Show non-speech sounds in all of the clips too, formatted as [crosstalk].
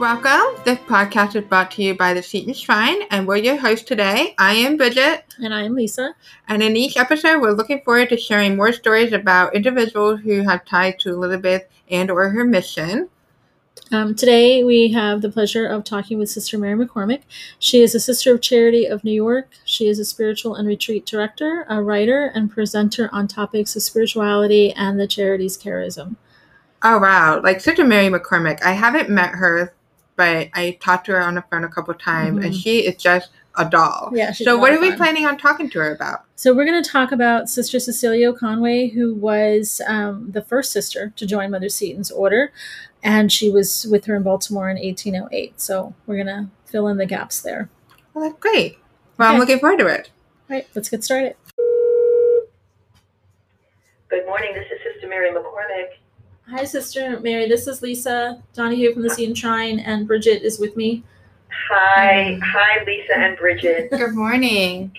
Welcome. This podcast is brought to you by the Seton Shrine, and we're your hosts today. I am Bridget, And I'm Lisa. and in each episode, we're looking forward to sharing more stories about individuals who have ties to Elizabeth and or her mission. Um, today we have the pleasure of talking with Sister Mary McCormick. She is a Sister of Charity of New York. She is a spiritual and retreat director, a writer, and presenter on topics of spirituality and the charity's charism. Oh wow! Like Sister Mary McCormick, I haven't met her, but I talked to her on the phone a couple times, and Mhm. she is just a doll. Yeah, she's So, what are of we fun. planning on talking to her about? So we're going to talk about Sister Cecilia Conway, who was um, the first sister to join Mother Seton's order, and she was with her in Baltimore in 1808. So we're going to fill in the gaps there. Well, that's great. Well, I'm looking forward to it. All right, let's get started. Good morning. This is Sister Mary McCormick. Hi, Sister Mary. This is Lisa Donahue from the Seton Shrine, and Bridget is with me. Hi, hi, Lisa and Bridget. [laughs] Good morning.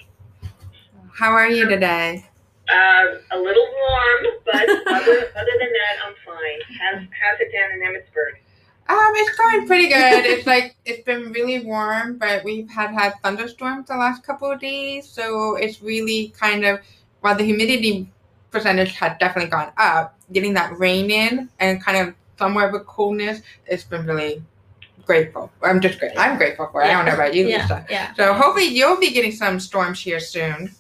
How are you today? Um, a little warm, but [laughs] other, other than that, I'm fine. How's, how's it down in Emmitsburg? Um, it's going pretty good. It's like it's been really warm, but we've had had thunderstorms the last couple of days, so it's really kind of while the humidity percentage had definitely gone up, getting that rain in and kind of somewhere of a coolness, it's been really grateful. I'm just great. I'm grateful for it. I don't know about you, [laughs] yeah, Lisa. yeah. So hopefully you'll be getting some storms here soon.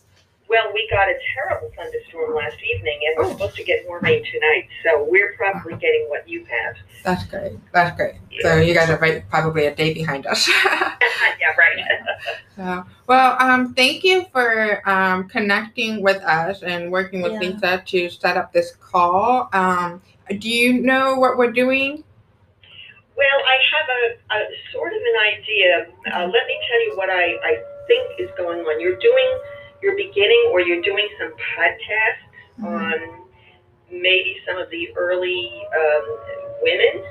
Well, we got a terrible thunderstorm last evening, and we're Oh. supposed to get more rain tonight, so we're probably getting what you have. That's great. That's great. So you guys are right, probably a day behind us. [laughs] [laughs] yeah, right. So, well, um, thank you for um, connecting with us and working with Yeah. Lisa to set up this call. Um, do you know what we're doing? Well, I have a, a sort of an idea. Uh, let me tell you what I, I think is going on. You're doing, you're beginning, or you're doing some podcasts on maybe some of the early um, women,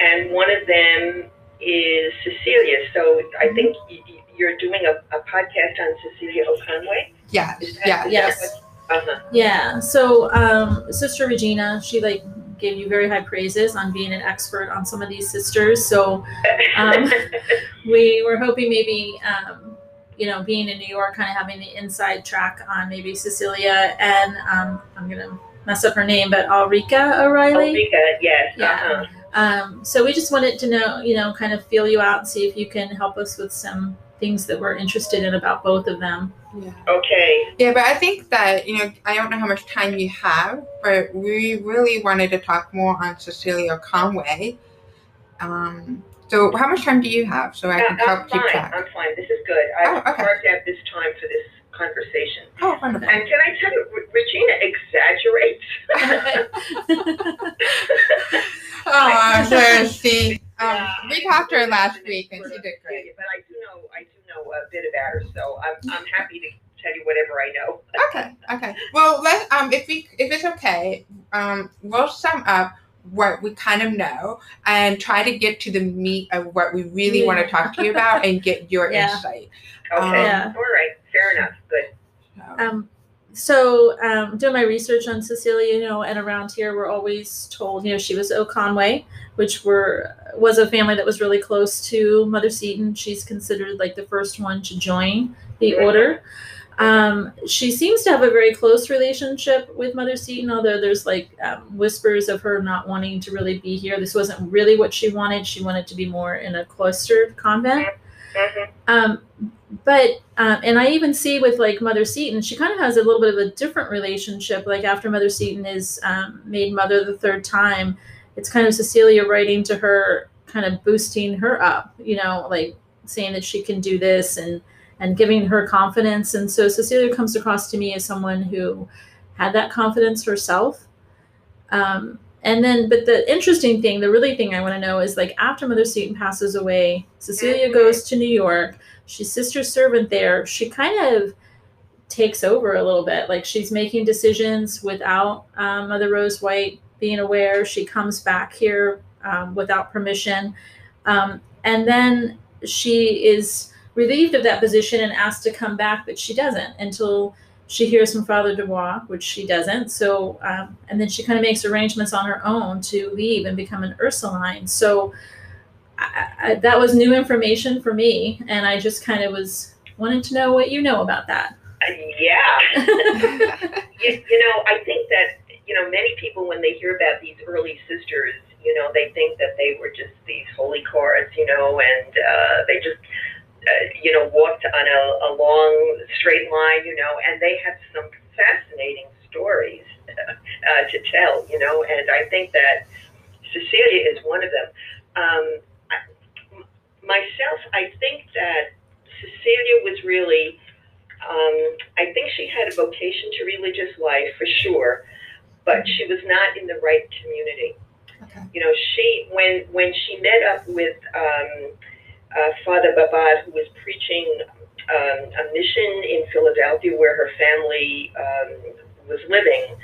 and one of them is Cecilia. So I think y- y- you're doing a, a podcast on Cecilia O'Conway. Yeah. Yeah. Yes. Uh-huh. Yeah. So, um, Sister Regina, she like gave you very high praises on being an expert on some of these sisters. So, Um, [laughs] [laughs] we were hoping maybe, um, you know, being in New York, kind of having the inside track on maybe Cecilia and um, I'm gonna mess up her name, but Ulrika O'Reilly. Ulrika, yes. Yeah. Uh-huh. Um, so we just wanted to know, you know, kind of feel you out and see if you can help us with some things that we're interested in about both of them. Yeah. Okay. Yeah, but I think that, you know, I don't know how much time you have, but we really wanted to talk more on Cecilia Conway. Um, so, how much time do you have so I Uh, can help I'm keep track? I'm fine. This is good. I Oh, okay. carved out this time for this conversation. Oh, wonderful. And can I tell you, Re- Regina exaggerates. [laughs] Oh, sure. See, um, Yeah. we talked to her last week and she did great. But I do know, I do know a bit about her, so I'm, I'm happy to tell you whatever I know. Okay, okay. Well, let um, if we if it's okay, um, we'll sum up what we kind of know and try to get to the meat of what we really want to talk to you about and get your [laughs] Yeah. insight. Okay. Um, Yeah. All right. Fair enough. Good. So, Um, so um, doing my research on Cecilia, you know, and around here, we're always told, you know, she was O'Conway, which were was a family that was really close to Mother Seton. She's considered like the first one to join the Mhm. order. Um, she seems to have a very close relationship with Mother Seton, although there's like um, whispers of her not wanting to really be here. This wasn't really what she wanted. She wanted to be more in a cloistered convent. Mhm. Um, but um, and I even see with like Mother Seton, she kind of has a little bit of a different relationship. Like after Mother Seton is um, made mother the third time, it's kind of Cecilia writing to her, kind of boosting her up. You know, like saying that she can do this and and giving her confidence. And so Cecilia comes across to me as someone who had that confidence herself. Um, and then, but the interesting thing, the really thing I want to know is like after Mother Seton passes away, Cecilia Mhm. goes to New York. She's sister servant there. She kind of takes over a little bit. Like she's making decisions without um, Mother Rose White being aware. She comes back here um, without permission. Um, and then she is relieved of that position and asked to come back, but she doesn't until she hears from Father Dubois, which she doesn't. So, um, and then she kind of makes arrangements on her own to leave and become an Ursuline. So, I, I, that was new information for me, and I just kind of was wanting to know what you know about that. Uh, yeah. [laughs] you, you know, I think that, you know, many people, when they hear about these early sisters, you know, they think that they were just these holy cards, you know, and uh, they just, you know, walked on a, a long straight line, you know, and they have some fascinating stories [laughs] uh, to tell, you know, and I think that Cecilia is one of them. Um, I, myself, I think that Cecilia was really, um, I think she had a vocation to religious life for sure, but she was not in the right community. Okay. You know, she when when she met up with um, uh, Father Babade, who was preaching um, a mission in Philadelphia where her family um, was living,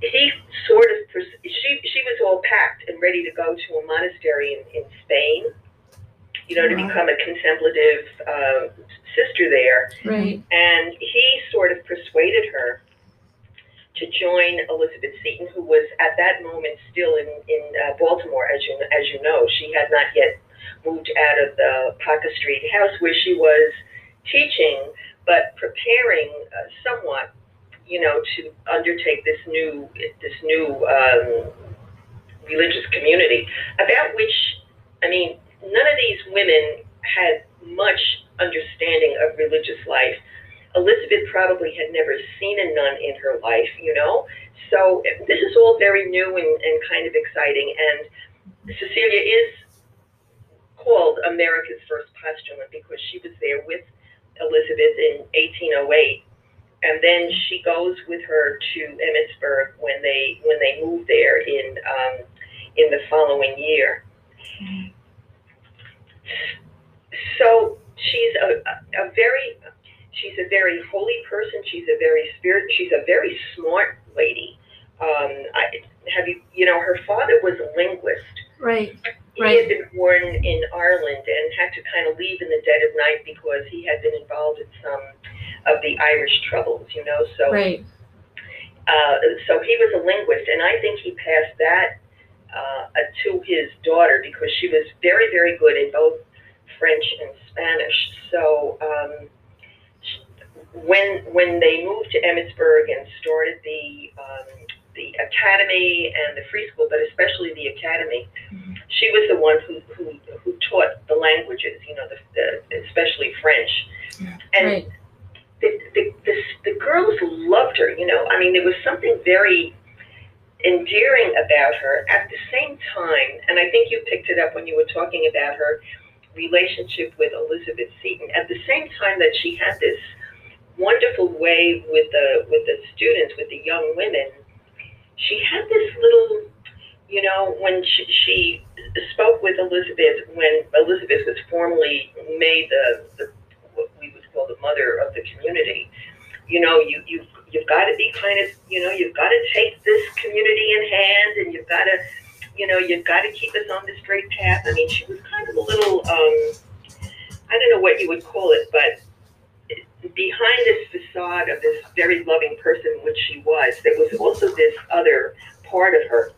he sort of pers- she she was all packed and ready to go to a monastery in, in Spain. You know, to become a contemplative uh, sister there, Right. and he sort of persuaded her to join Elizabeth Seton, who was at that moment still in in uh, Baltimore, as you as you know, she had not yet moved out of the Paca Street house where she was teaching, but preparing uh, somewhat, you know, to undertake this new this new um, religious community about which, I mean, none of these women had much understanding of religious life. Elizabeth probably had never seen a nun in her life, you know. So this is all very new and, and kind of exciting. And Cecilia is called America's first postulant because she was there with Elizabeth in 1808, and then she goes with her to Emmitsburg when they when they move there in um, in the following year. So she's a, a, a very she's a very holy person. She's a very spirit. She's a very smart lady. Um, I, have you you know her father was a linguist. Right. He Right. had been born in Ireland and had to kind of leave in the dead of night because he had been involved in some of the Irish troubles, you know. So, Right. uh, so he was a linguist, and I think he passed that uh, to his daughter because she was very, very good in both French and Spanish. So, um, when when they moved to Emmitsburg and started the um, the academy and the free school, but especially the academy, mm-hmm. she was the one who, who, who taught the languages, you know, the, the, especially French. Yeah. And Right. the, the, the, the girls loved her, you know. I mean, there was something very endearing about her at the same time, and I think you picked it up when you were talking about her relationship with Elizabeth Seton. At the same time that she had this wonderful way with the with the students, with the young women, she had this little you know, when she, she spoke with Elizabeth, when Elizabeth was formally made the, the what we would call the mother of the community, you know, you you you've got to be kind of, you know, you've got to take this community in hand, and you've got to, you know, you've got to keep us on the straight path. I mean, she was kind of a little, um, I don't know what you would call it, but behind this facade of this very loving person, which she was, there was also this other part of her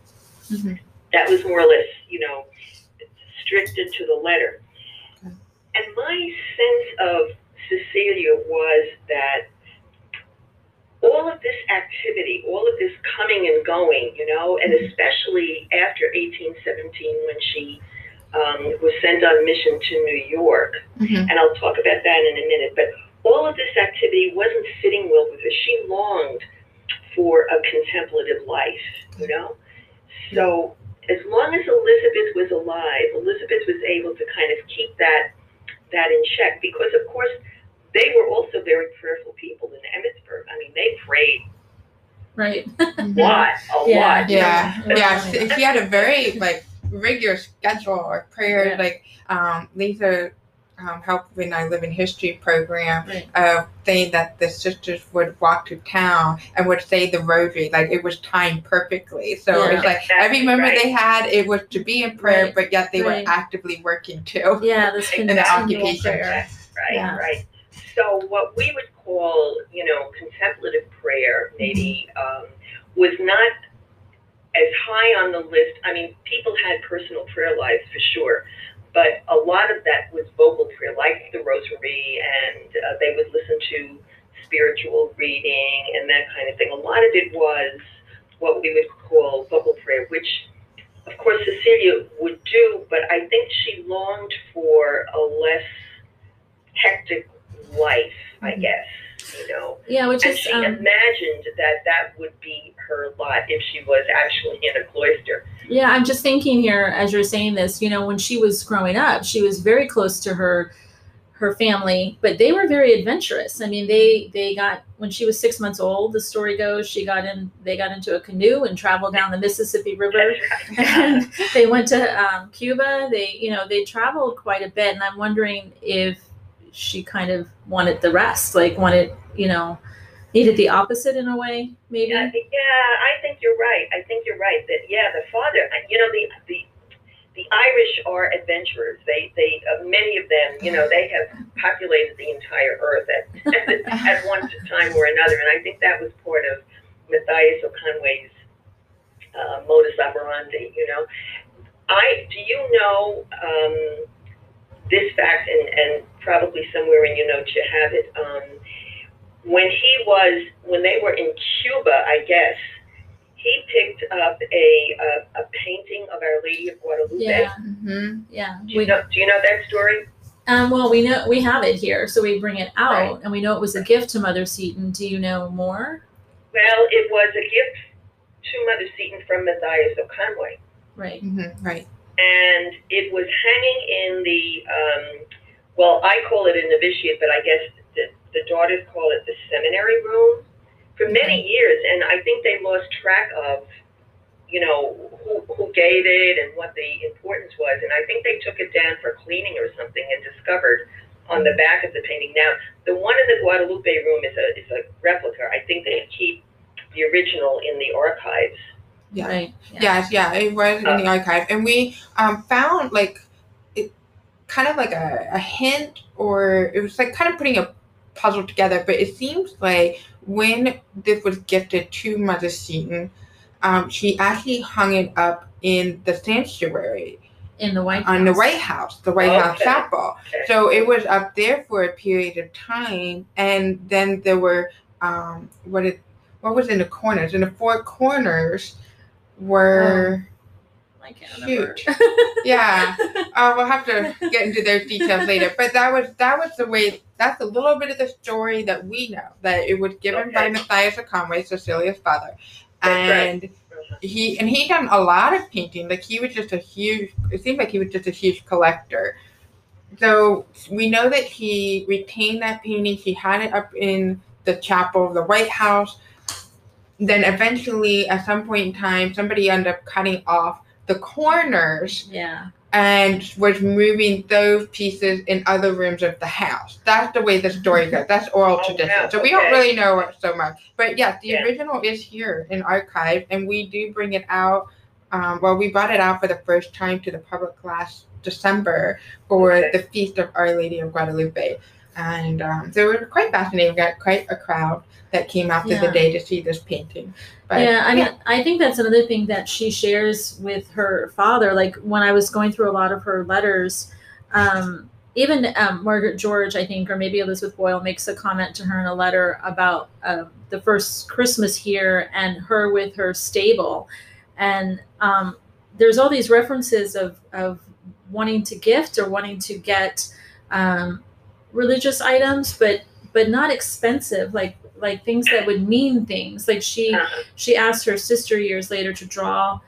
Mhm. that was more or less, you know, strict into the letter. Okay. And my sense of Cecilia was that all of this activity, all of this coming and going, you know, and especially after 1817 when she um, was sent on a mission to New York, Mhm. and I'll talk about that in a minute, but all of this activity wasn't sitting well with her. She longed for a contemplative life, you know? So as long as Elizabeth was alive, Elizabeth was able to kind of keep that that in check because of course they were also very prayerful people in Emmitsburg. I mean they prayed Right. [laughs] a lot, a Yeah. lot. Yeah, Yeah. yeah. She, she had a very like rigorous schedule of prayers. Yeah. Like um, Lisa um, helped when I live in history program Right. of saying that the sisters would walk to town and would say the rosary. Like it was timed perfectly. So Yeah. it's like every Exactly moment right. they had, it was to be in prayer, Right. but yet they Right. were actively working too. Yeah. This [laughs] And the continual occupation. prayer. Right, Yeah. right. So what we would call, you know, contemplative prayer maybe um, was not as high on the list. I mean, people had personal prayer lives for sure, but a lot of that was vocal prayer, like the Rosary, and uh, they would listen to spiritual reading and that kind of thing. A lot of it was what we would call vocal prayer, which of course Cecilia would do, but I think she longed for a less hectic life, I Mhm. guess, you know. Yeah, which And is she um, imagined that that would be her lot if she was actually in a cloister. Yeah, I'm just thinking here as you're saying this, you know, when she was growing up, she was very close to her her family, but they were very adventurous. I mean, they they got when she was 6 months old, the story goes, she got in they got into a canoe and traveled down the Mississippi River [laughs] and they went to um, Cuba. They, you know, they traveled quite a bit, and I'm wondering if she kind of wanted the rest, like wanted, you know, needed the opposite in a way, maybe. Yeah, I think, yeah, I think you're right. I think you're right. That yeah, the father. You know, the the the Irish are adventurers. They they uh, many of them. You know, they have populated the entire earth [laughs] at at one time or another, and I think that was part of Matthias O'Conway's uh, modus operandi. You know, I do you know um, this fact, and and probably somewhere in your notes you have it. Um, when he was when they were in Cuba, I guess he picked up a a, a painting of Our Lady of Guadalupe. Yeah, hmm yeah. Do you know Do you know that story? Um, well, we know we have it here, so we bring it out, Right. and we know it was a gift to Mother Seton. Do you know more? Well, it was a gift to Mother Seton from Matthias O'Conway, Right. Mm-hmm. Right. and it was hanging in the um, well, I call it a novitiate, but I guess the, the daughters call it the seminary room for many years, and I think they lost track of you know who, who gave it and what the importance was, and I think they took it down for cleaning or something and discovered on the back of the painting. Now, the one in the Guadalupe room is a is a replica. I think they keep the original in the archives. Yeah. Right. Yeah. Yes, yeah, it was in the archive, and we um, found like it, kind of like a, a hint, or it was like kind of putting a puzzle together. But it seems like when this was gifted to Mother Seton, um, she actually hung it up in the sanctuary In the White on the House. White House, the White House chapel. Okay. So it was up there for a period of time, and then there were um, what it what was in the corners? In the four corners were I can't remember. Huge. [laughs] yeah. Uh, we'll have to get into those details later. But that was that was the way. That's a little bit of the story that we know that it was given by Matthias O'Conway, Cecilia's father, That's right. and he and he done a lot of painting. Like he was just a huge. It seemed like he was just a huge collector. So we know that he retained that painting. He had it up in the chapel of the White House. Then eventually, at some point in time, somebody ended up cutting off the corners Yeah. and was moving those pieces in other rooms of the house. That's the way the story [laughs] goes. That's oral Oh, tradition. wow, So we don't really know it so much. But yes, the Yeah. original is here in archive, and we do bring it out. Um, well, we brought it out for the first time to the public last December for Okay. the Feast of Our Lady of Guadalupe. And um, so it was quite fascinating. We got quite a crowd that came to Yeah. the day to see this painting. But, yeah, I mean, I think that's another thing that she shares with her father. Like when I was going through a lot of her letters, um, even um, Margaret George, I think, or maybe Elizabeth Boyle makes a comment to her in a letter about uh, the first Christmas here and her with her stable. And um, there's all these references of, of wanting to gift or wanting to get um, religious items, but but not expensive, like like things that would mean things. Like she Uh-huh. she asked her sister years later to draw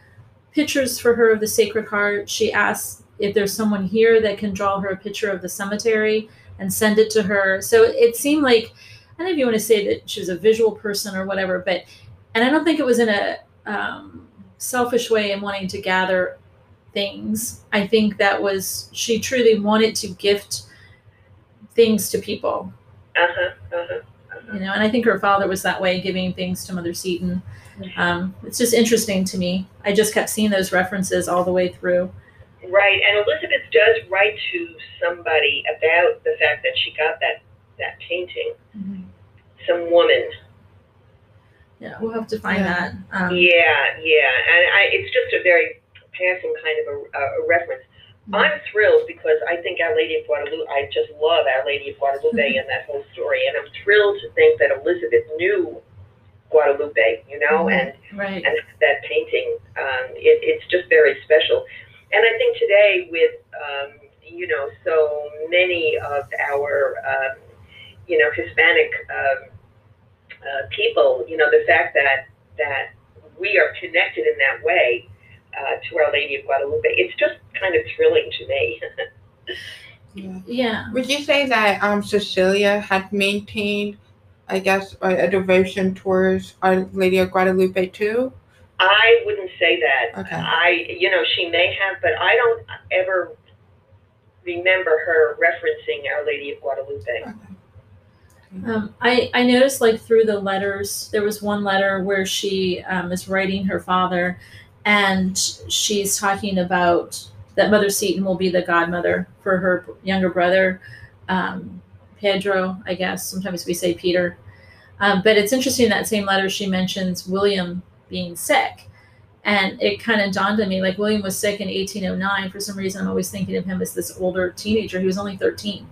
pictures for her of the Sacred Heart. She asked if there's someone here that can draw her a picture of the cemetery and send it to her. So it seemed like I don't know if you want to say that she was a visual person or whatever, but and I don't think it was in a um, selfish way in wanting to gather things. I think that was she truly wanted to gift things to people Uh-huh. Uh-huh. you know and i think her father was that way giving things to mother seton um, it's just interesting to me i just kept seeing those references all the way through Right, and Elizabeth does write to somebody about the fact that she got that that painting. Some woman. yeah we'll have to find Yeah. that um, Yeah, yeah, and I, it's just a very passing kind of a, a, a reference. I'm thrilled because I think Our Lady of Guadalupe, I just love Our Lady of Guadalupe and that whole story. And I'm thrilled to think that Elizabeth knew Guadalupe, you know, Mhm. and, Right. and that painting, um, it, it's just very special. And I think today with, um, you know, so many of our, um, you know, Hispanic um, uh, people, you know, the fact that, that we are connected in that way uh, to Our Lady of Guadalupe, it's just kind of thrilling to me. Yeah. Yeah. Would you say that um, Cecilia had maintained, I guess, a, a devotion towards Our Lady of Guadalupe too? I wouldn't say that. Okay. I, you know, she may have, but I don't ever remember her referencing Our Lady of Guadalupe. Um, I, I noticed like through the letters, there was one letter where she um, is writing her father and she's talking about that Mother Seton will be the godmother for her younger brother, um, Pedro, I guess. Sometimes we say Peter. Um, but it's interesting in that same letter she mentions William being sick. And it kind of dawned on me like William was sick in 1809. For some reason, I'm always thinking of him as this older teenager. He was only 13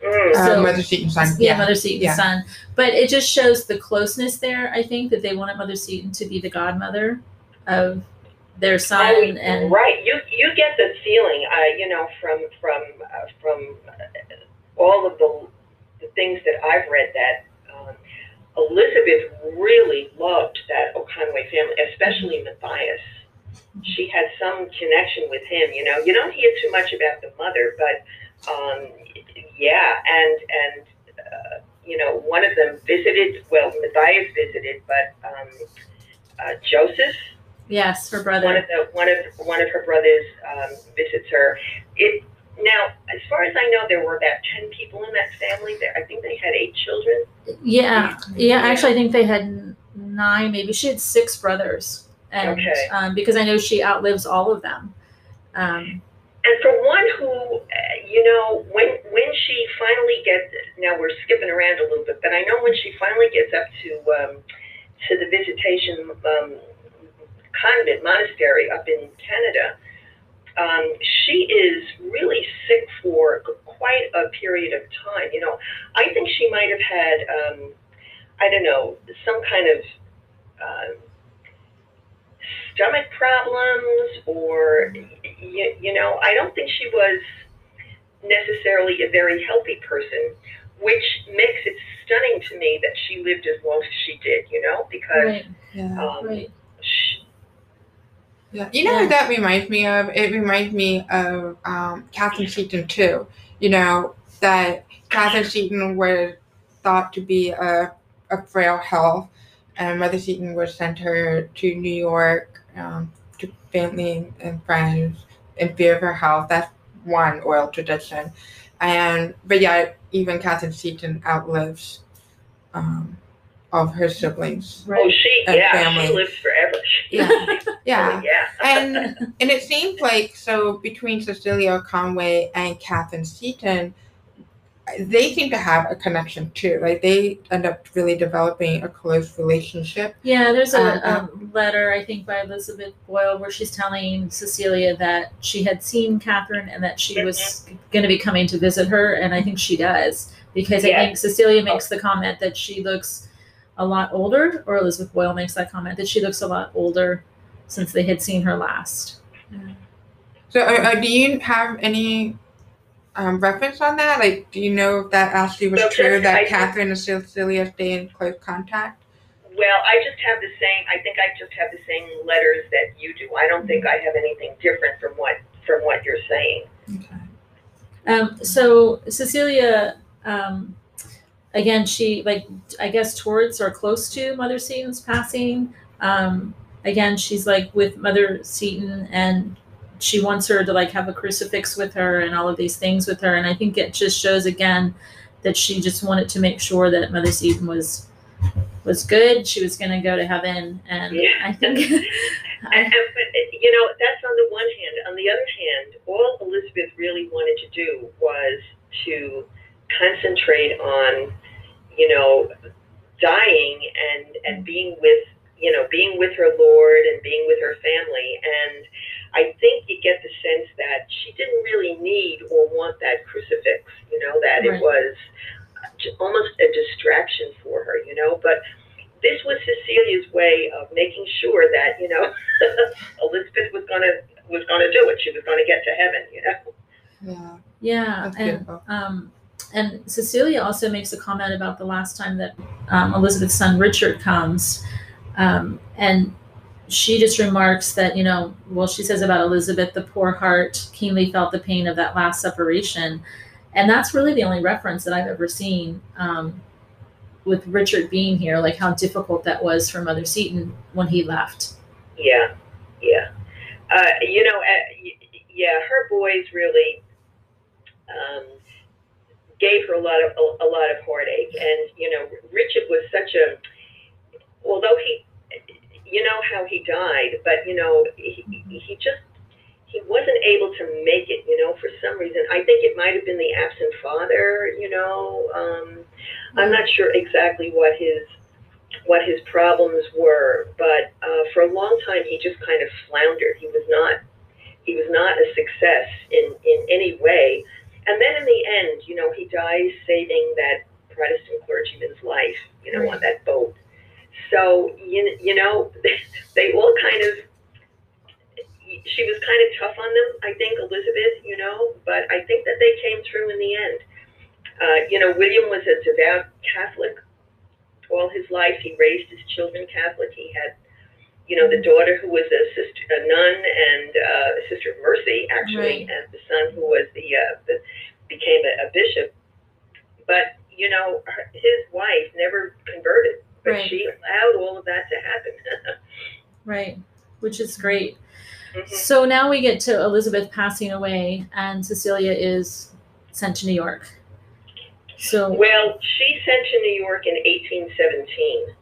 Mm. Uh, Mother Seton's son. yeah, Mother Seton's yeah. son. But it just shows the closeness there. I think that they wanted Mother Seton to be the godmother of their son, Oh, and right, you you get the feeling, uh, you know, from from uh, from uh, all of the the things that I've read that um, Elizabeth really loved that O'Conway family, especially Matthias. She had some connection with him. You know, you don't hear too much about the mother, but um, yeah, and and uh, you know, one of them visited. Well, Matthias visited, but um, uh, Joseph yes, her brother. one of the one of one of her brothers um, visits her. It now, as far as I know, there were about ten people in that family. There, I think they had eight children. Yeah, yeah. Yeah. Actually, I think they had nine. Maybe she had six brothers, and Okay. um, because I know she outlives all of them. Um, And for one who, uh, you know, when when she finally gets now we're skipping around a little bit, but I know when she finally gets up to um, to the visitation um, convent monastery up in Canada, um, she is really sick for quite a period of time. You know, I think she might have had, um, I don't know, some kind of uh, stomach problems, or you, you know, I don't think she was necessarily a very healthy person, which makes it stunning to me that she lived as long as she did. You know, because right, Yeah. um, right. she, Yeah, you know Yeah. what that reminds me of? It reminds me of um, Catherine Seton too. You know that Catherine Seton was thought to be a, a frail health, and Mother Seton was sent her to New York um, to family and friends in fear of her health. That's one oral tradition, and but yet even Catherine Seton outlives um, of her siblings. oh, she, And yeah, family. she lives forever. [laughs] Yeah. [laughs] Yeah. yeah. and and it seems like so between Cecilia Conway and Catherine Seton, they seem to have a connection too. Like they end up really developing a close relationship. Yeah, there's a, um, a letter I think by Elizabeth Boyle where she's telling Cecilia that she had seen Catherine and that she was mm-hmm. going to be coming to visit her, and I think she does because I think Cecilia makes oh. the comment that she looks a lot older, or Elizabeth Boyle makes that comment that she looks a lot older since they had seen her last. So, uh, uh, do you have any um, reference on that? Like, do you know if that actually was No, true that I- Catherine and Cecilia stay in close contact? Well, I just have the same. I think I just have the same letters that you do. I don't think I have anything different from what from what you're saying. Okay. Um, so Cecilia, um, again, she like I guess towards or close to Mother Seton's passing. Um, again, she's like with Mother Seton, and she wants her to like have a crucifix with her and all of these things with her. And I think it just shows again that she just wanted to make sure that Mother Seton was was good. She was going to go to heaven, and Yeah. I think. [laughs] And, and, [laughs] but you know, that's on the one hand. On the other hand, all Elizabeth really wanted to do was to concentrate on, you know, dying and and being with you know being with her Lord and being with her family. And I think you get the sense that she didn't really need or want that crucifix, you know, that Right. it was almost a distraction for her, you know. But this was Cecilia's way of making sure that, you know, [laughs] Elizabeth was gonna was gonna do it. She was gonna get to heaven, you know. Yeah, Yeah, that's and beautiful. um, and Cecilia also makes a comment about the last time that um, Elizabeth's son Richard comes, um, and she just remarks that you know, well, she says about Elizabeth, the poor heart keenly felt the pain of that last separation, and that's really the only reference that I've ever seen um, with Richard being here, like how difficult that was for Mother Seton when he left. Yeah, yeah. Uh, you know, uh, yeah, her boys really um, gave her a lot of a, a lot of heartache, and you know, Richard was such a. Although he, you know how he died, but you know, he, he just he wasn't able to make it. You know, for some reason, I think it might have been the absent father. You know, um, I'm not sure exactly what his what his problems were, but uh, for a long time he just kind of floundered. He was not he was not a success in in any way. And then in the end, you know, he dies saving that Protestant clergyman's life, you know, on that boat. So you you know, [laughs] they all kind of she was kind of tough on them, I think, Elizabeth, you know, but I think that they came through in the end. Uh, you know, William was a devout Catholic all his life. He raised his children Catholic. He had, you know, the daughter who was a sister, a nun, and uh, a sister of mercy, actually, Right. and the son who was the, uh, the became a, a bishop. But you know, her, his wife never converted, but Right. she allowed all of that to happen. [laughs] Right, which is great. Mhm. So now we get to Elizabeth passing away, and Cecilia is sent to New York. So Well, she sent to New York in 1817.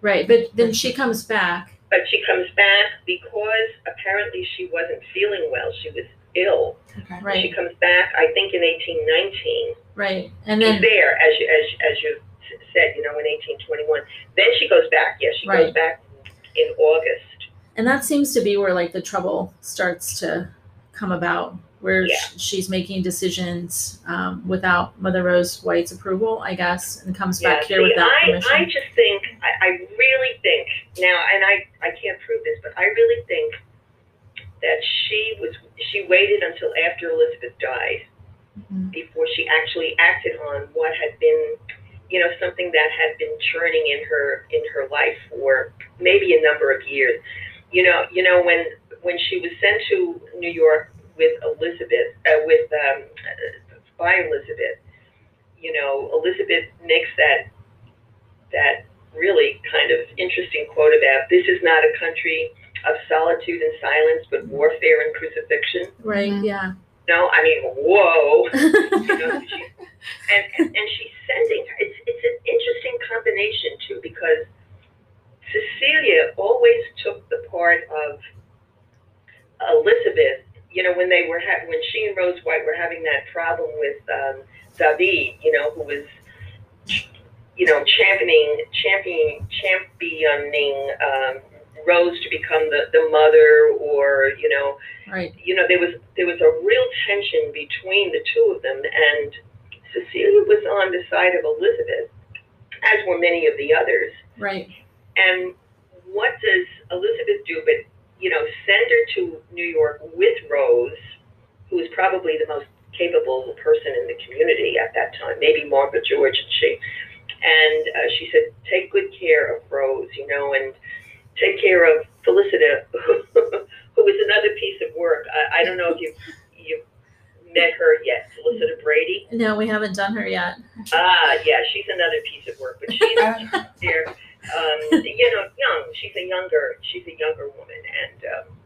Right, but then she comes back. But she comes back because apparently she wasn't feeling well. She was ill. Okay. She comes back, I think, in 1819. right, and She's then there, as you, as, as you s- said, you know, in 1821. Then she goes back. Yes, she Right. goes back in August. and that seems to be where like the trouble starts to come about, where Yeah. she's making decisions um, without Mother Rose White's approval, I guess, and comes back Yeah, here see, without I, permission. I just think, I, I really think now, and I, I can't prove this, but I really think that she was she waited until after Elizabeth died Mhm. before she actually acted on what had been, you know, something that had been churning in her in her life for maybe a number of years. You know, you know when when she was sent to New York with Elizabeth, uh, with um, uh, by Elizabeth, you know, Elizabeth makes that that really kind of interesting quote about this is not a country of solitude and silence, but warfare and crucifixion. right, Mhm. yeah. No, I mean, whoa. [laughs] You know, she, and, and and she's sending. It's it's an interesting combination too because Cecilia always took the part of Elizabeth. You know, when they were ha- when she and Rose White were having that problem with um, David, you know, who was you know championing championing championing um, Rose to become the the mother, or you know right, you know, there was there was a real tension between the two of them, and Cecilia was on the side of Elizabeth, as were many of the others. right, And what does Elizabeth do? But you know, send her to New York with Rose, who was probably the most capable person in the community at that time, maybe Margaret George and she. And uh, she said, take good care of Rose, you know, and take care of Felicita, [laughs] who is another piece of work. I, I don't know if you've, you met her yet, Felicita Brady. No, we haven't done her yet. Ah, yeah, she's another piece of work, but she's [laughs] there. Um, [laughs] you know, young. She's a younger. She's a younger woman, and um,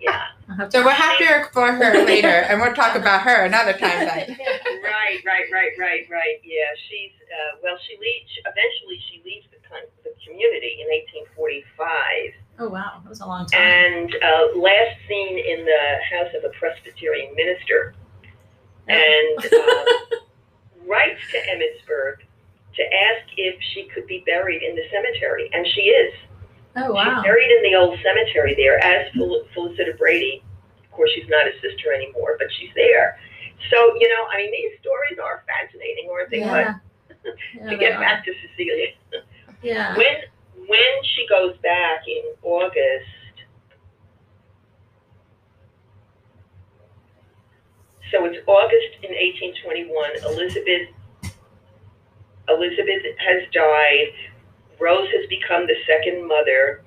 yeah. [laughs] So we'll have to explore her [laughs] later, and we'll talk about her another time. Then. right, right, right, right, right. Yeah, she's uh, well. She leaves. Eventually, she leaves the, con- the community in 1845, Oh wow, that was a long time. and uh, last seen in the house of a Presbyterian minister, and um, writes to Emmitsburg to ask if she could be buried in the cemetery, and she is. Oh wow. She's buried in the old cemetery there as Fel- Felicita Brady. Of course, she's not his sister anymore, but she's there. So, you know, I mean, these stories are fascinating, aren't they? Yeah. But [laughs] Yeah, to get are. back to Cecilia, Yeah. [laughs] when when she goes back in August, so it's August in 1821. Elizabeth Elizabeth has died. Rose has become the second mother.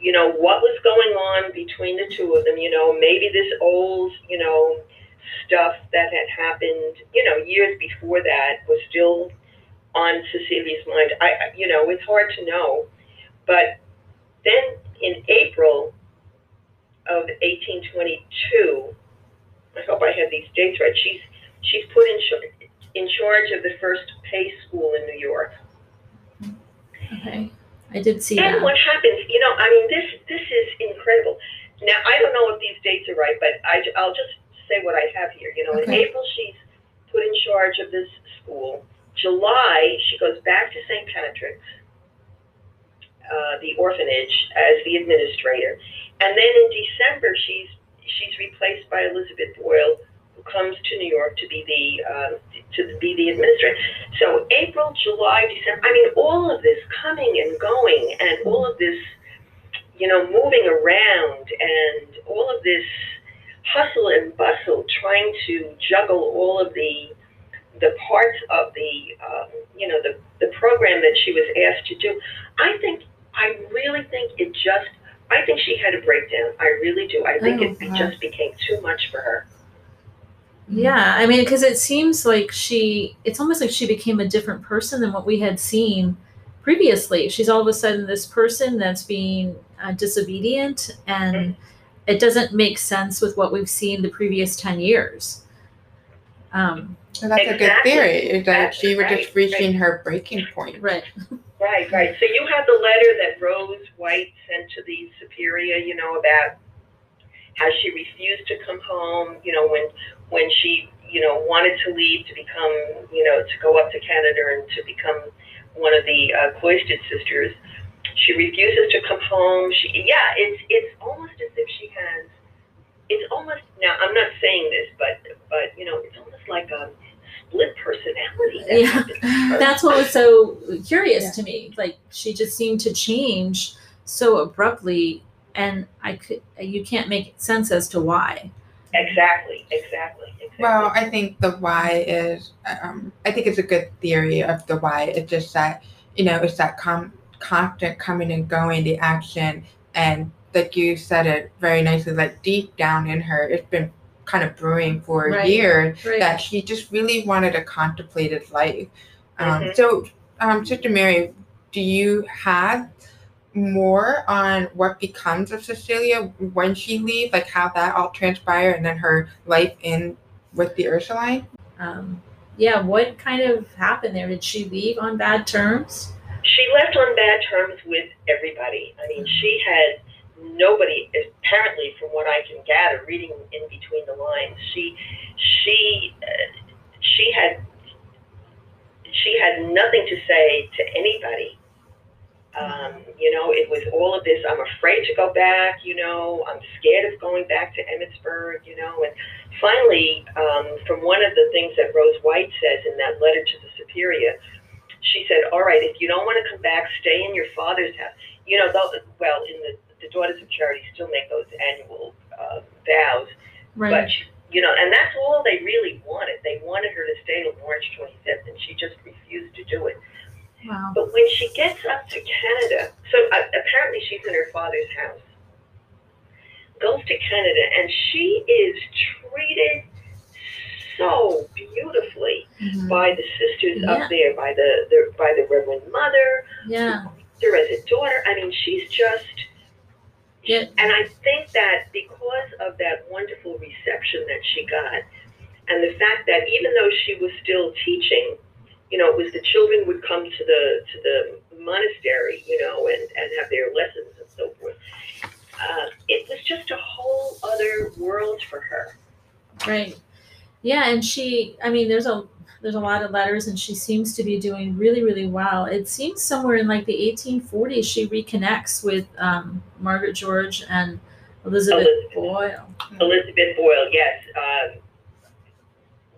You know what was going on between the two of them. You know maybe this old you know stuff that had happened you know years before that was still on Cecilia's mind. I you know it's hard to know. But then in April of 1822, I hope I have these dates right. She's she's put in in charge of the first pay school in New York. Okay. I did see And that. what happens? You know, I mean, this this is incredible. Now I don't know if these dates are right, but I I'll just say what I have here. You know, in April she's put in charge of this school. July she goes back to St. Patrick's. Uh, the orphanage as the administrator, and then in December she's she's replaced by Elizabeth Boyle, comes to New York to be the um, to be the administrator. So April, July, December. I mean, all of this coming and going, and all of this, you know, moving around, and all of this hustle and bustle, trying to juggle all of the the parts of the um, you know the the program that she was asked to do. I think I really think it just. I think she had a breakdown. I really do. I think Oh, it be- just became too much for her. Yeah, I mean, because it seems like she, it's almost like she became a different person than what we had seen previously. She's all of a sudden this person that's being uh, disobedient, and it doesn't make sense with what we've seen the previous 10 years. Um, So that's a good theory. Is that That's she was right, just reaching her breaking point. right. [laughs] Right, right. So you have the letter that Rose White sent to the Superior, you know, about how she refused to come home, you know, when when she, you know, wanted to leave to become, you know, to go up to Canada and to become one of the uh, cloistered sisters. She refuses to come home. She, yeah, it's it's almost as if she has. It's almost now. I'm not saying this, but but you know, it's almost like a split personality. that Yeah. happens to her. That's what was so curious Yeah. to me. Like she just seemed to change so abruptly, and I could you can't make sense as to why. Exactly, exactly, exactly. Well, I think the why is, um, I think it's a good theory of the why. It's just that, you know, it's that com- constant coming and going, the action. And like you said it very nicely, like deep down in her, it's been kind of brewing for Right. year Right. that she just really wanted a contemplated life. Um, Mhm. So, um, Sister Mary, do you have more on what becomes of Cecilia when she leaves, like how that all transpired, and then her life in with the Ursuline? Um, yeah, what kind of happened there? Did she leave on bad terms? she left on bad terms with everybody. I mean, she had nobody. Apparently, from what I can gather, reading in between the lines, she she uh, she had she had nothing to say to anybody. Um, you know, it was all of this. I'm afraid to go back. You know, I'm scared of going back to Emmitsburg. You know, and finally, um, from one of the things that Rose White says in that letter to the Superior, she said, "All right, if you don't want to come back, stay in your father's house." You know, though, well, in the the Daughters of Charity still make those annual uh, vows, Right. but she, you know, and that's all they really wanted. They wanted her to stay till March 25th, and she just refused to do it. Wow. But when she gets up to Canada, so uh, apparently she's in her father's house, goes to Canada, and she is treated so beautifully Mhm. by the sisters Yeah. up there, by the, the by the Reverend Mother, Yeah. her as a daughter. I mean, she's just. Yeah. And I think that because of that wonderful reception that she got, and the fact that even though she was still teaching, you know, it was the children would come to the to the monastery, you know, and and have their lessons and so forth. Uh, it was just a whole other world for her. Right. Yeah, and she I mean there's a there's a lot of letters, and she seems to be doing really, really well. It seems somewhere in like the 1840s she reconnects with um, Margaret George and Elizabeth, Elizabeth. Boyle. Elizabeth Boyle, yes. Um,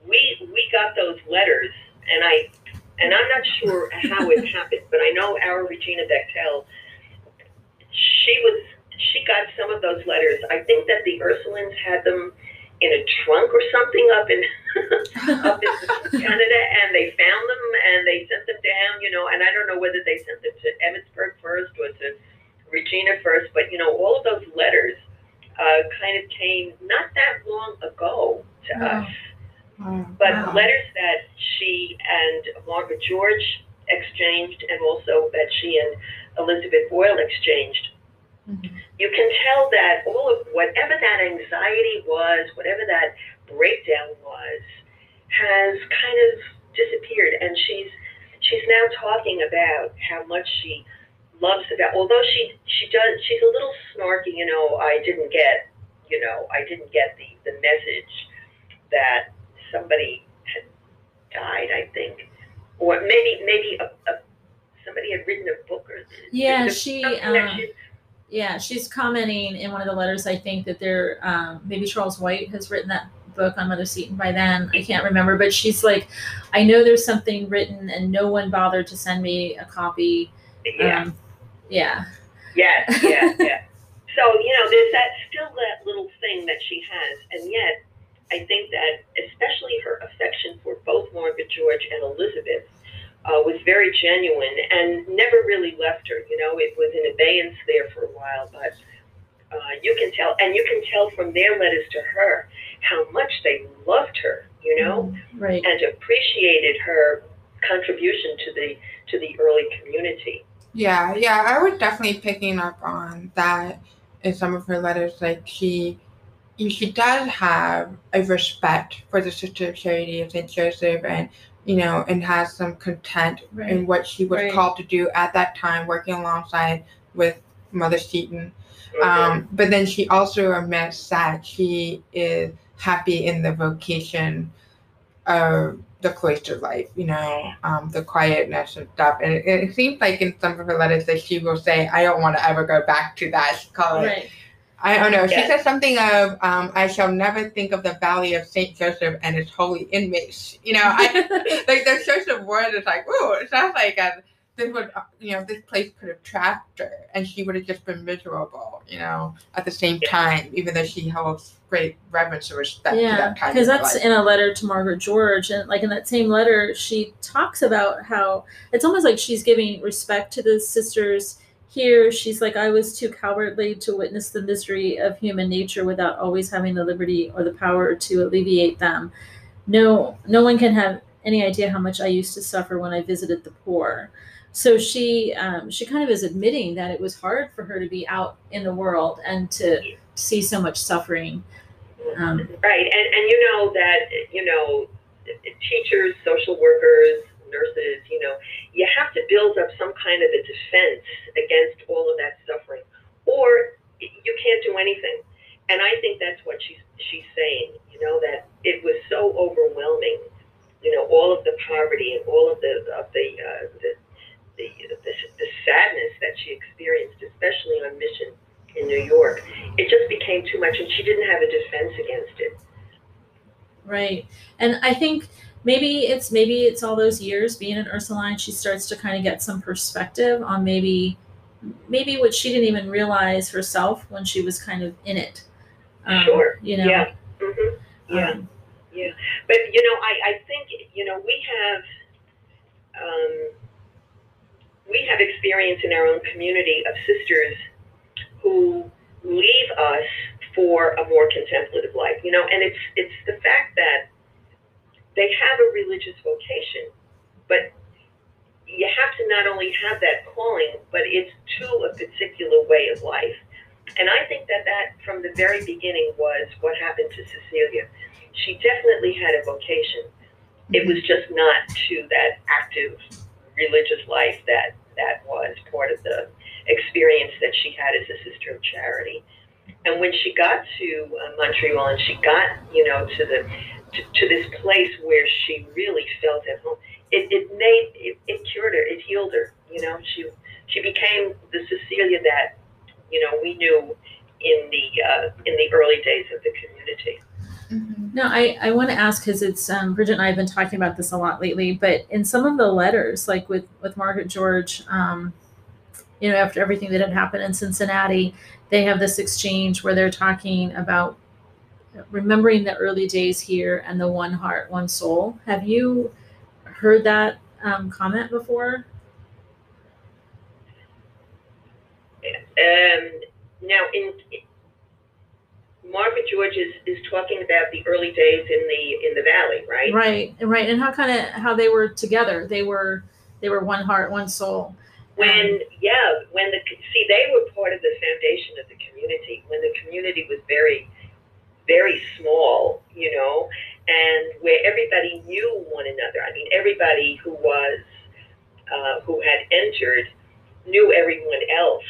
we we got those letters, and I and I'm not sure how it happened, but I know our Regina Bechtel, she was she got some of those letters. I think that the Ursulines had them in a trunk or something up in [laughs] up in Canada, and they found them and they sent them down. You know, and I don't know whether they sent them to Emmitsburg first or to Regina first, but you know, all of those letters uh, kind of came not that long ago to Oh. us. But wow. letters that she and Margaret George exchanged, and also that she and Elizabeth Boyle exchanged, Mhm. you can tell that all of whatever that anxiety was, whatever that breakdown was, has kind of disappeared. And she's she's now talking about how much she loves about. Although she she does, she's a little snarky. You know, I didn't get, you know, I didn't get the the message that somebody had died. I think, or maybe maybe a, a somebody had written a book or Yeah, she. Um, she- yeah, she's commenting in one of the letters. I think that there, um, maybe Charles White has written that book on Mother Seton by then. I can't remember, but she's like, I know there's something written, and no one bothered to send me a copy. yeah. Um, yeah. Yes, yes, yes. So, you know, there's that still that little thing that she has, and yet I think that especially her affection for both Margaret George and Elizabeth uh, was very genuine and never really left her. You know, it was in abeyance there for a while, but uh, you can tell, and you can tell from their letters to her how much they loved her. You know, Right. and appreciated her contribution to the to the early community. Yeah, yeah, I was definitely picking up on that in some of her letters. Like she, she does have a respect for the Sister of Charity of Saint Joseph, and you know, and has some content Right. in what she was Right. called to do at that time, working alongside with Mother Seton. Mm-hmm. Um, but then she also admits that she is happy in the vocation of the cloister life, you know, um, the quietness and stuff. And it, it seems like in some of her letters that she will say, I don't want to ever go back to that. She call it, Right. I don't know. She Yeah. said something of, um, I shall never think of the valley of St. Joseph and its holy inmates. You know, I, [laughs] like the of words is like, ooh, it sounds like a, this would, uh, you know, this place could have trapped her, and she would have just been miserable, you know, at the same time, even though she holds great reverence and respect to yeah, that because her that's life. in a letter to Margaret George, and like in that same letter, she talks about how it's almost like she's giving respect to the sisters. Here, she's like, I was too cowardly to witness the misery of human nature without always having the liberty or the power to alleviate them. No, no one can have any idea how much I used to suffer when I visited the poor. So she, um, she kind of is admitting that it was hard for her to be out in the world and to see so much suffering. Um, Right, and and you know that you know teachers, social workers, nurses, you know, you have to build up some kind of a defense against all of that suffering, or you can't do anything. And I think that's what she's she's saying. You know that it was so overwhelming. You know, all of the poverty and all of the of the uh, the, the the the sadness that she experienced, especially on mission in New York it just became too much and she didn't have a defense against it Right. And I think maybe it's maybe it's all those years being an Ursuline, she starts to kind of get some perspective on maybe maybe what she didn't even realize herself when she was kind of in it. Um, Sure. You know. yeah hmm yeah um, but you know I, I think you know we have um, we have experience in our own community of sisters who leave us for a more contemplative life you know and it's it's the fact that they have a religious vocation but you have to not only have that calling but it's to a particular way of life and I think that that from the very beginning was what happened to Cecilia. She definitely had a vocation. It was just not to that active religious life that that was part of the experience that she had as a sister of charity. And when she got to uh, Montreal and she got, you know, to the to, this place where she really felt at home. It, it made it, it cured her. It healed her. You know, she she became the Cecilia that you know we knew in the uh, in the early days of the community. Mm-hmm. No, I, I want to ask because it's um, Bridget and I have been talking about this a lot lately. But in some of the letters, like with with Margaret George, um, you know, after everything that had happened in Cincinnati, they have this exchange where they're talking about remembering the early days here and the one heart, one soul. Have you heard that um, comment before? Um, now, in, Margaret George is, is talking about the early days in the in the valley, right? Right, right, and how kind of how they were together. They were they were one heart, one soul. When um, yeah, when the see they were part of the foundation of the community. When the community was very very small, you know, and where everybody knew one another. I mean, everybody who was uh, who had entered knew everyone else.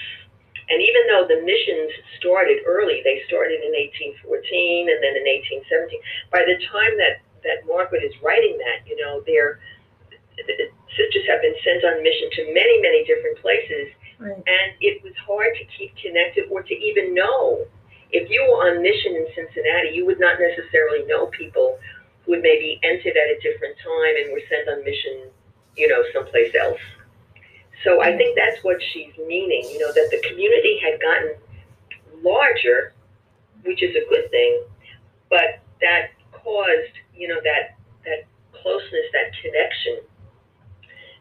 And even though the missions started early, they started in 1814 and then in 1817. By the time that that Margaret is writing that, you know, their the sisters have been sent on mission to many, many different places, right. and it was hard to keep connected or to even know if you were on mission in Cincinnati, you would not necessarily know people who had maybe entered at a different time and were sent on mission, you know, someplace else. So I think that's what she's meaning, you know, that the community had gotten larger, which is a good thing, but that caused, you know, that that closeness, that connection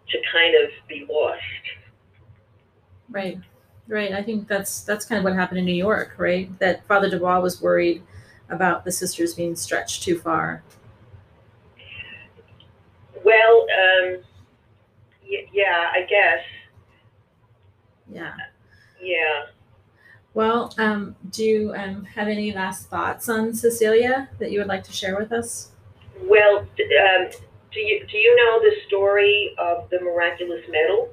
to kind of be lost. Right. Right. I think that's that's kind of what happened in New York, right? That Father Dubois was worried about the sisters being stretched too far. Well, um, y- yeah, I guess. Yeah. Yeah. Well, um, do you um, have any last thoughts on Cecilia that you would like to share with us? Well, um, do you do you know the story of the miraculous medal?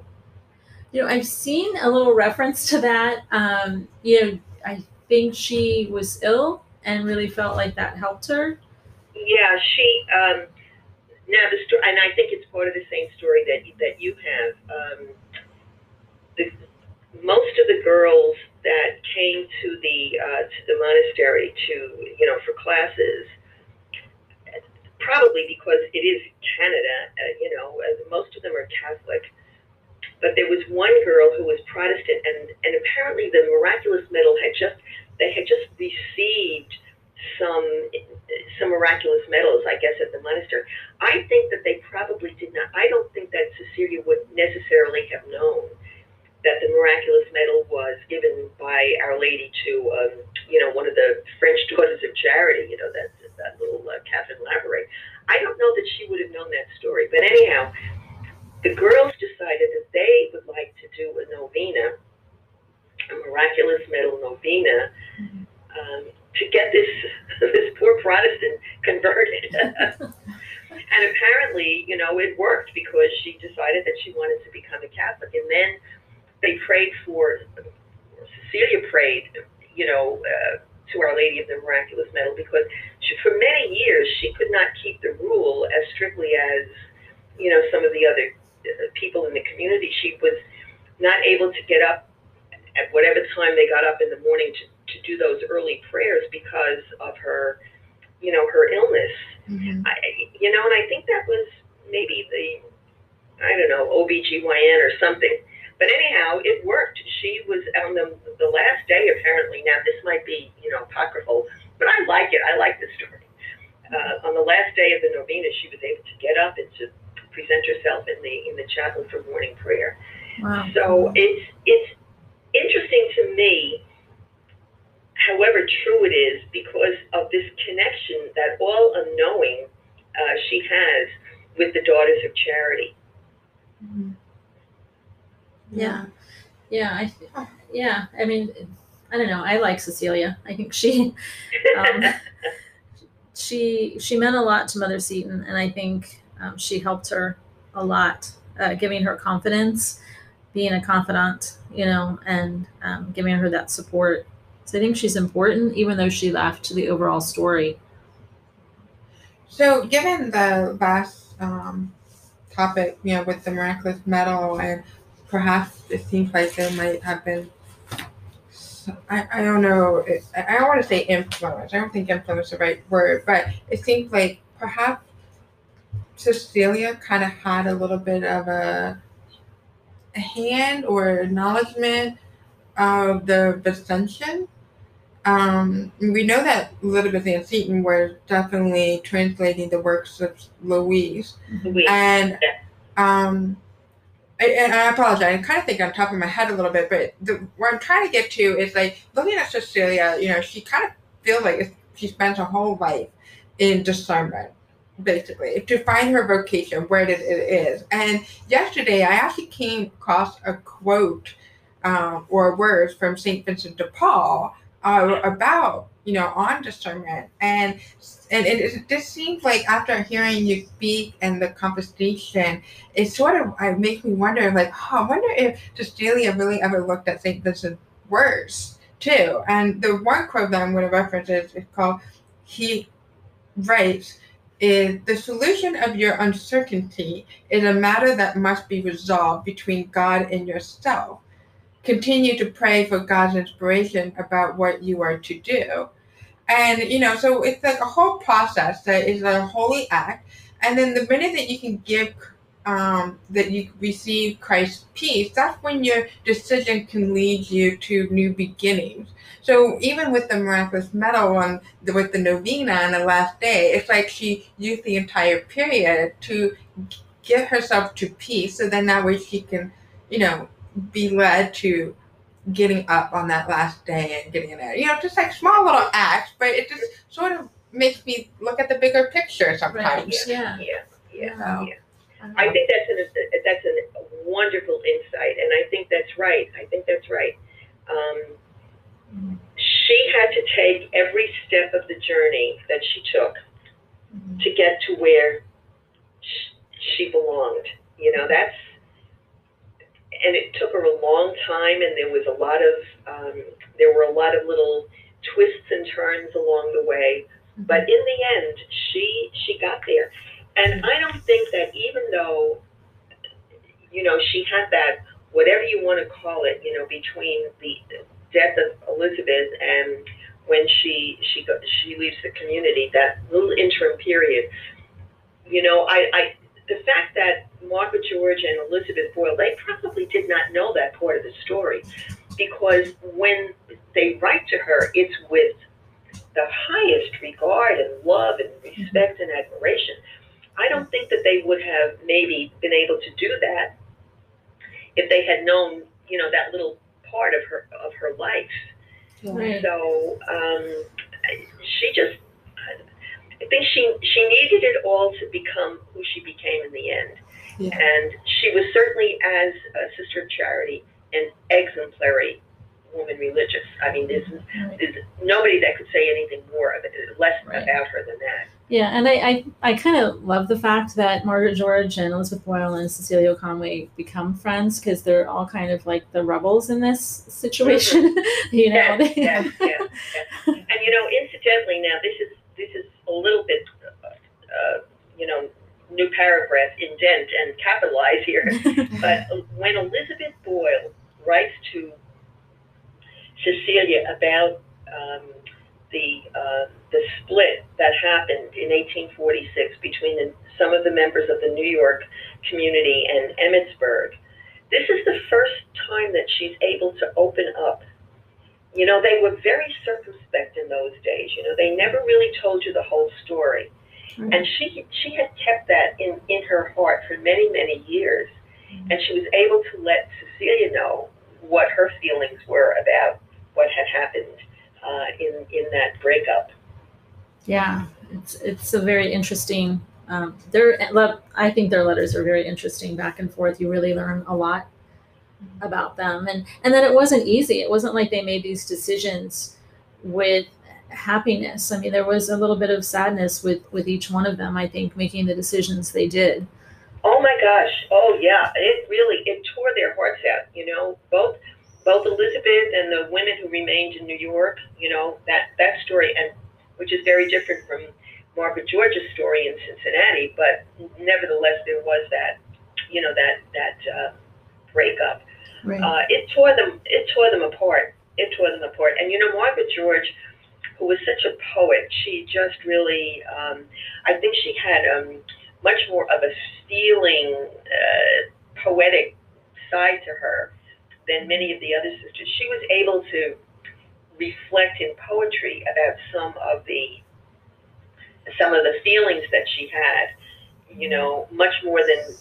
You know, I've seen a little reference to that. Um, you know, I think she was ill and really felt like that helped her. Yeah, she. Um, now the story, and I think it's part of the same story that that you have. Um, the, most of the girls that came to the uh, to the monastery to you know for classes, probably because it is Canada. Uh, you know, most of them are Catholic but there was one girl who was Protestant, and, and apparently the miraculous medal had just they had just received some some miraculous medals, I guess, at the monastery. I think that they probably did not. I don't think that Cecilia would necessarily have known that the miraculous medal was given by Our Lady to, um, you know, one of the French Daughters of Charity. You know, that that little uh, Catherine Labouré. I don't know that she would have known that story, but anyhow, the girls decided that they would like to do a novena, a miraculous medal novena, um, to get this [laughs] this poor Protestant converted. [laughs] and apparently, you know, it worked because she decided that she wanted to become a Catholic. And then they prayed for Cecilia prayed, you know. Uh, to Our Lady of the Miraculous Medal because she, for many years she could not keep the rule as strictly as you know some of the other people in the community. She was not able to get up at whatever time they got up in the morning to, to do those early prayers because of her, you know, her illness. Mm-hmm. I, you know, and I think that was maybe the, I don't know, OBGYN or something. But anyhow, it worked. She was on the, the last day, apparently. Now, this might be, you know, apocryphal, but I like it. I like the story. Uh, on the last day of the novena, she was able to get up and to present yourself in the in the chapel for morning prayer. Wow. So it's it's interesting to me, however true it is, because of this connection that all unknowing uh, she has with the Daughters of Charity. Mm-hmm. Yeah, yeah, I, yeah. I mean, I don't know. I like Cecilia. I think she, um, [laughs] she, she meant a lot to Mother Seton, and I think um, she helped her a lot, uh, giving her confidence, being a confidant, you know, and um, giving her that support. So I think she's important, even though she left to the overall story. So, given the last um, topic, you know, with the miraculous medal, and perhaps it seems like there might have been, I, I don't know, it, I don't want to say influence. I don't think influence is the right word, but it seems like perhaps Cecilia kind of had a little bit of a, a hand or acknowledgement of the ascension um, we know that Elizabeth Ann Seton was definitely translating the works of Louise. Louise. And um, I, and I apologize. I kind of think on top of my head a little bit, but the, what I'm trying to get to is like looking at Cecilia. You know, she kind of feels like she spends her whole life in discernment, basically, to find her vocation where it, it is. And yesterday, I actually came across a quote um, or words from Saint Vincent de Paul uh, about you know on discernment. And and it, it just seems like after hearing you speak and the conversation it sort of it makes me wonder like oh, i wonder if Cecilia really ever looked at st vincent's words too? And the one quote that i'm going to reference is, is called he writes is the solution of your uncertainty is a matter that must be resolved between god and yourself continue to pray for God's inspiration about what you are to do. And, you know, so it's like a whole process that is a holy act. And then the minute that you can give, um, that you receive Christ's peace, that's when your decision can lead you to new beginnings. So even with the miraculous medal on the, with the novena on the last day, it's like she used the entire period to get herself to peace. So then that way she can, you know, be led to getting up on that last day and getting in there. You know, just like small little acts, but it just sort of makes me look at the bigger picture sometimes. Right. Yeah, Yeah. yeah, yeah. So, yeah. I think that's an that's a wonderful insight, and I think that's right. I think that's right. Um, she had to take every step of the journey that she took to get to where she belonged. You know, that's and it took her a long time, and there was a lot of um, there were a lot of little twists and turns along the way. But in the end, she she got there, and I don't think that even though you know she had that whatever you want to call it, you know, between the death of Elizabeth and when she she go, she leaves the community, that little interim period, you know, I, I the fact that Margaret George and Elizabeth Boyle, they probably did not know that part of the story because when they write to her, it's with the highest regard and love and respect and admiration. I don't think that they would have maybe been able to do that if they had known, you know, that little part of her of her life. Right. So um, she just I think she she needed it all to become who she became in the end. Yeah. And she was certainly, as a sister of charity, an exemplary woman religious. I mean, there's, there's nobody that could say anything more of it, less Right. about her than that. Yeah, and I, I, I kind of love the fact that Margaret George and Elizabeth Boyle and Cecilia Conway become friends because they're all kind of like the rebels in this situation. [laughs] you know, yes, yes, yes. And you know, incidentally, now this is this is a little bit, uh, you know, new paragraph indent and capitalize here. [laughs] But when Elizabeth Boyle writes to Cecilia about um, the uh, the split that happened in 1846 between the, some of the members of the New York community and Emmitsburg, this is the first time that she's able to open up. You know, they were very circumspect in those days. You know, they never really told you the whole story. And she she had kept that in in her heart for many many years. And she was able to let cecilia know what her feelings were about what had happened uh, in in that breakup yeah, it's it's a very interesting. Um, their I think their letters are very interesting back and forth. You really learn a lot about them, and and then it wasn't easy. It wasn't like they made these decisions with happiness. I mean, there was a little bit of sadness with with each one of them. I think making the decisions they did. oh my gosh oh yeah it really it tore their hearts out you know both both elizabeth and the women who remained in new york you know that that story and which is very different from Margaret George's story in Cincinnati, but nevertheless, there was that, you know, that that uh, breakup. Right. Uh, it tore them. It tore them apart. It tore them apart. And you know, Margaret George, who was such a poet, she just really. Um, I think she had um, much more of a feeling, uh, poetic side to her than many of the other sisters. She was able to reflect in poetry about some of the some of the feelings that she had. You know, much more than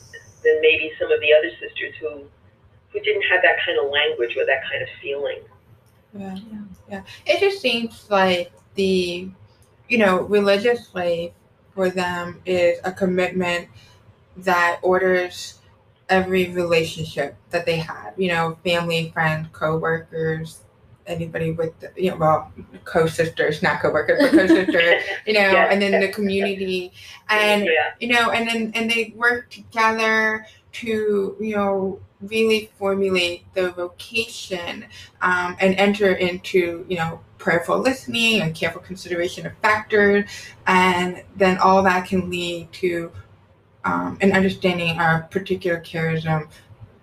than maybe some of the other sisters who who didn't have that kind of language or that kind of feeling. Yeah, yeah. Yeah. It just seems like the, you know, religious life for them is a commitment that orders every relationship that they have. You know, family, friend, co-workers, anybody with, the, you know, well, co-sisters, not co-workers, but co-sisters. [laughs] you know, Yeah. and then the community, and yeah, you know, and then and they work together to you know really formulate the vocation um, and enter into you know prayerful listening and careful consideration of factors, and then all that can lead to um, an understanding our particular charism.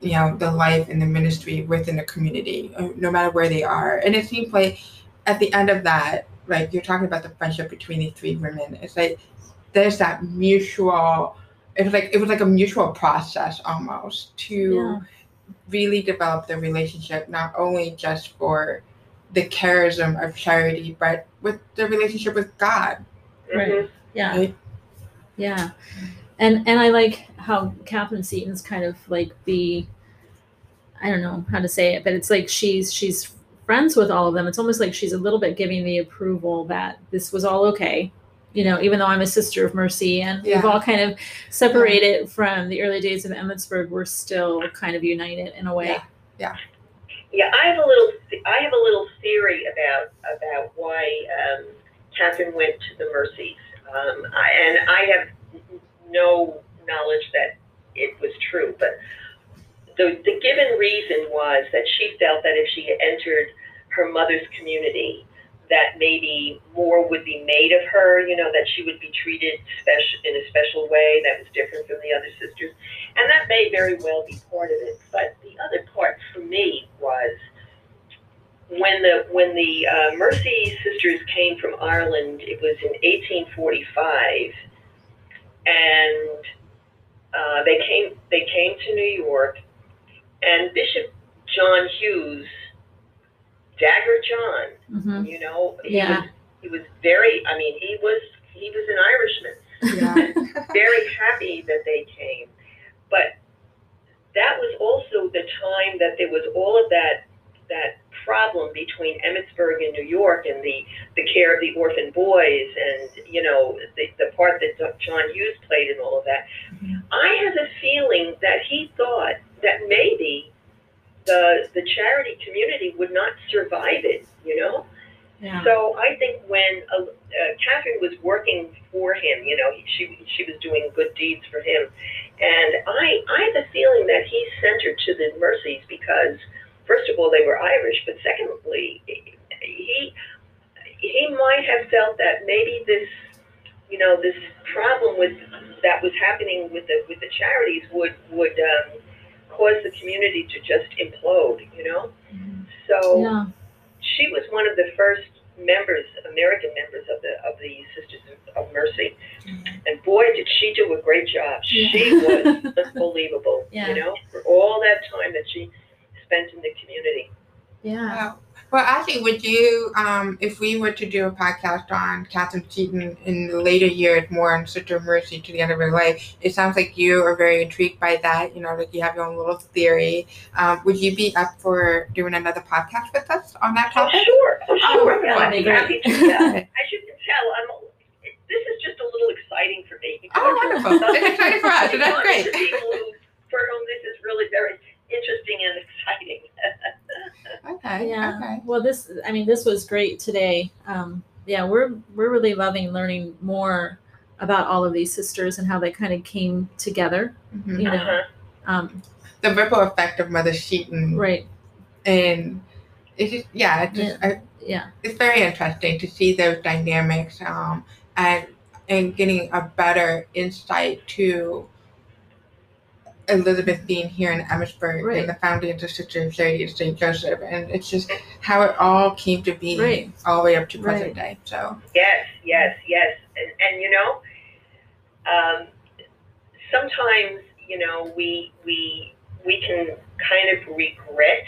You know, the life and the ministry within the community, uh, no matter where they are. And it seems like at the end of that, like you're talking about the friendship between these three women, it's like there's that mutual it was like it was like a mutual process almost to Yeah. really develop the relationship not only just for the charism of charity but with the relationship with god Right. Mhm. Yeah. right Yeah. And and I like how Catherine Seton's kind of like the I don't know how to say it, but it's like she's she's friends with all of them. It's almost like she's a little bit giving the approval that this was all okay. You know, even though I'm a sister of mercy and Yeah. we've all kind of separated from the early days of Emmitsburg, we're still kind of united in a way. Yeah. Yeah, I have a little. I have a little theory about about why um, Catherine went to the Mercies, um, I, and I have no knowledge that it was true. But the the given reason was that she felt that if she had entered her mother's community, that maybe more would be made of her. You know, that she would be treated special in a special way that was different from the other sisters, and that may very well be part of it. But the other part for me was when the when the uh, Mercy sisters came from Ireland. It was in 1845, and uh, they came they came to New York, and Bishop John Hughes, Dagger John, hmm you know, he Yeah. was he was very. I mean, he was he was an Irishman yeah [laughs] very happy that they came. But that was also the time that there was all of that that problem between Emmitsburg and New York and the, the care of the orphan boys and you know the, the part that John Hughes played in all of that. Mhm. I have a feeling that he thought that maybe the the charity community would not survive it, you know. Yeah. So I think when uh, uh, Catherine was working for him, you know, she she was doing good deeds for him, and I I have a feeling that he sent her to the Mercies because first of all they were Irish, but secondly he he might have felt that maybe this you know this problem with that was happening with the with the charities would would um, cause the community to just implode, you know. So yeah. she was one of the first members, American members of the of the Sisters of Mercy, and boy, did she do a great job. She was [laughs] unbelievable. Yeah. You know, for all that time that she spent in the community. Yeah. Wow. Well, actually, would you, um, if we were to do a podcast on Catherine Seton in the later years, more on Sister of Mercy to the end of her life, it sounds like you are very intrigued by that. You know, like you have your own little theory. Um, would you be up for doing another podcast with us on that Oh, topic? sure, oh, Oh, sure. yeah, I'd be be happy great. to. Yeah. [laughs] As you can tell, I'm. This is just a little exciting for me. Oh, wonderful. It's exciting for us, [laughs] and that's great. to people who, for whom this is really very interesting and exciting. [laughs] Okay. Yeah. Okay. Well, this I mean, this was great today. Um, yeah, we're we're really loving learning more about all of these sisters and how they kind of came together. Mhm. You know, Uh-huh. um, The ripple effect of Mother Seton, right? and it's just yeah, it's just I, Yeah. it's very interesting to see those dynamics. Um, and and getting a better insight to Elizabeth being here in Emmitsburg Right. and the founding of the Sister of Charity of St. Joseph. And it's just how it all came to be Right. all the way up to present day. So, Yes, yes, yes. And, and you know, um, sometimes, you know, we, we, we can kind of regret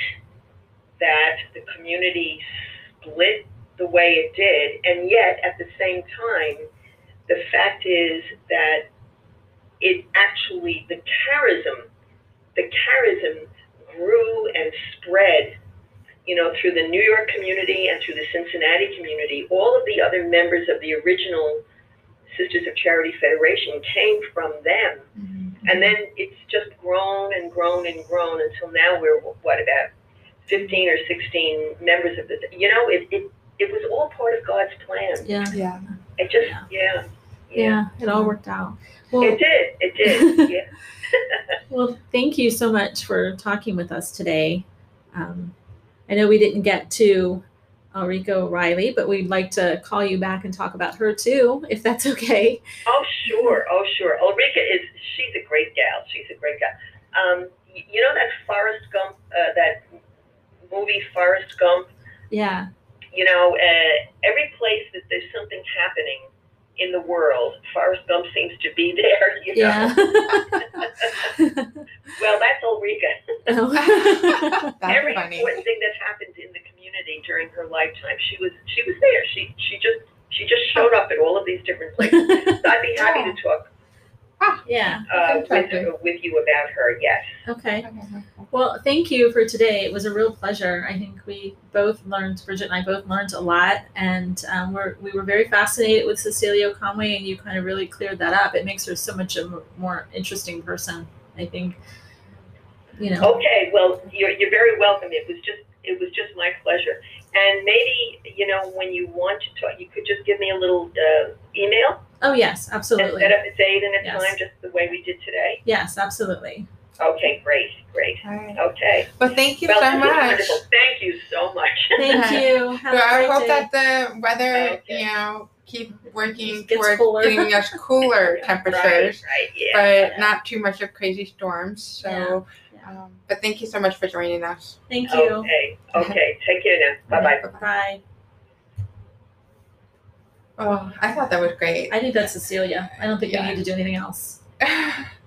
that the community split the way it did. And yet, at the same time, the fact is that it actually, the charism, the charism grew and spread you know, through the New York community and through the Cincinnati community, all of the other members of the original Sisters of Charity Federation came from them. Mm-hmm. And then it's just grown and grown and grown until now we're, what, about 15 or 16 members of the, you know, it, it, it was all part of God's plan. Yeah. yeah. It just, Yeah. yeah. Yeah. It all worked out. Well, It did. It did. [laughs] Yeah. [laughs] Well, thank you so much for talking with us today. Um, I know we didn't get to Ulrika O'Reilly, but we'd like to call you back and talk about her too, if that's okay. Oh, sure. Oh, sure. Ulrika is, she's a great gal. She's a great gal. Um, you know that Forrest Gump, uh, that movie Forrest Gump? Yeah. You know, uh, every place that there's something happening in the world, Forrest Gump seems to be [laughs] there, you know? Yeah. [laughs] Well, that's Ulrika. Oh. [laughs] That's every funny. important thing that happened in the community during her lifetime, she was she was there. She she just she just showed up at all of these different places. So I'd be happy to talk yeah. uh, Interesting. with with you about her. Yes. Okay. Well, thank you for today. It was a real pleasure. I think we both learned, Bridget and I both learned a lot, and um, we're, we were very fascinated with Cecilia Conway, and you kind of really cleared that up. It makes her so much a m- more interesting person. I think, you know. Okay. Well, you're you're very welcome. It was just it was just my pleasure. And maybe you know when you want to talk, you could just give me a little uh, email Oh yes, and absolutely. set up a date and a Yes. time, just the way we did today. Yes, absolutely. Okay. Great. Great. All right. Okay. Well, thank you well, so this was much. wonderful. Thank you so much. [laughs] Thank you. Have So a I great hope day. that the weather, Okay. you know, keep working towards cooler. getting us [laughs] cooler temperatures, Right. Right. Yeah. but not too much of crazy storms. So, Yeah. Yeah. Um, but thank you so much for joining us. Thank you. Okay. Okay. Take care now. Bye bye. Bye. Oh, I thought that was great. I think that's Cecilia. I don't think Yeah. we need to do anything else. [laughs]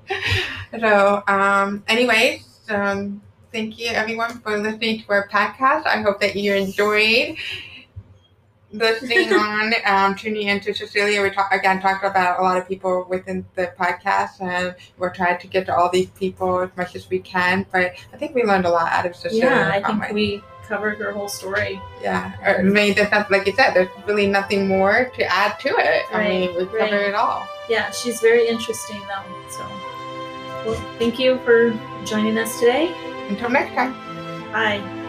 [laughs] so, um, anyways, um, thank you everyone for listening to our podcast. I hope that you enjoyed listening [laughs] on, um, tuning into Cecilia. We talk, again talked about a lot of people within the podcast, and we're trying to get to all these people as much as we can. But I think we learned a lot out of Cecilia. yeah, I think we covered her whole story. Yeah, I mean, there's not, like you said, there's really nothing more to add to it. I mean, we right. covered it all. Yeah, she's very interesting though. So, well, thank you for joining us today. Until next time. Bye.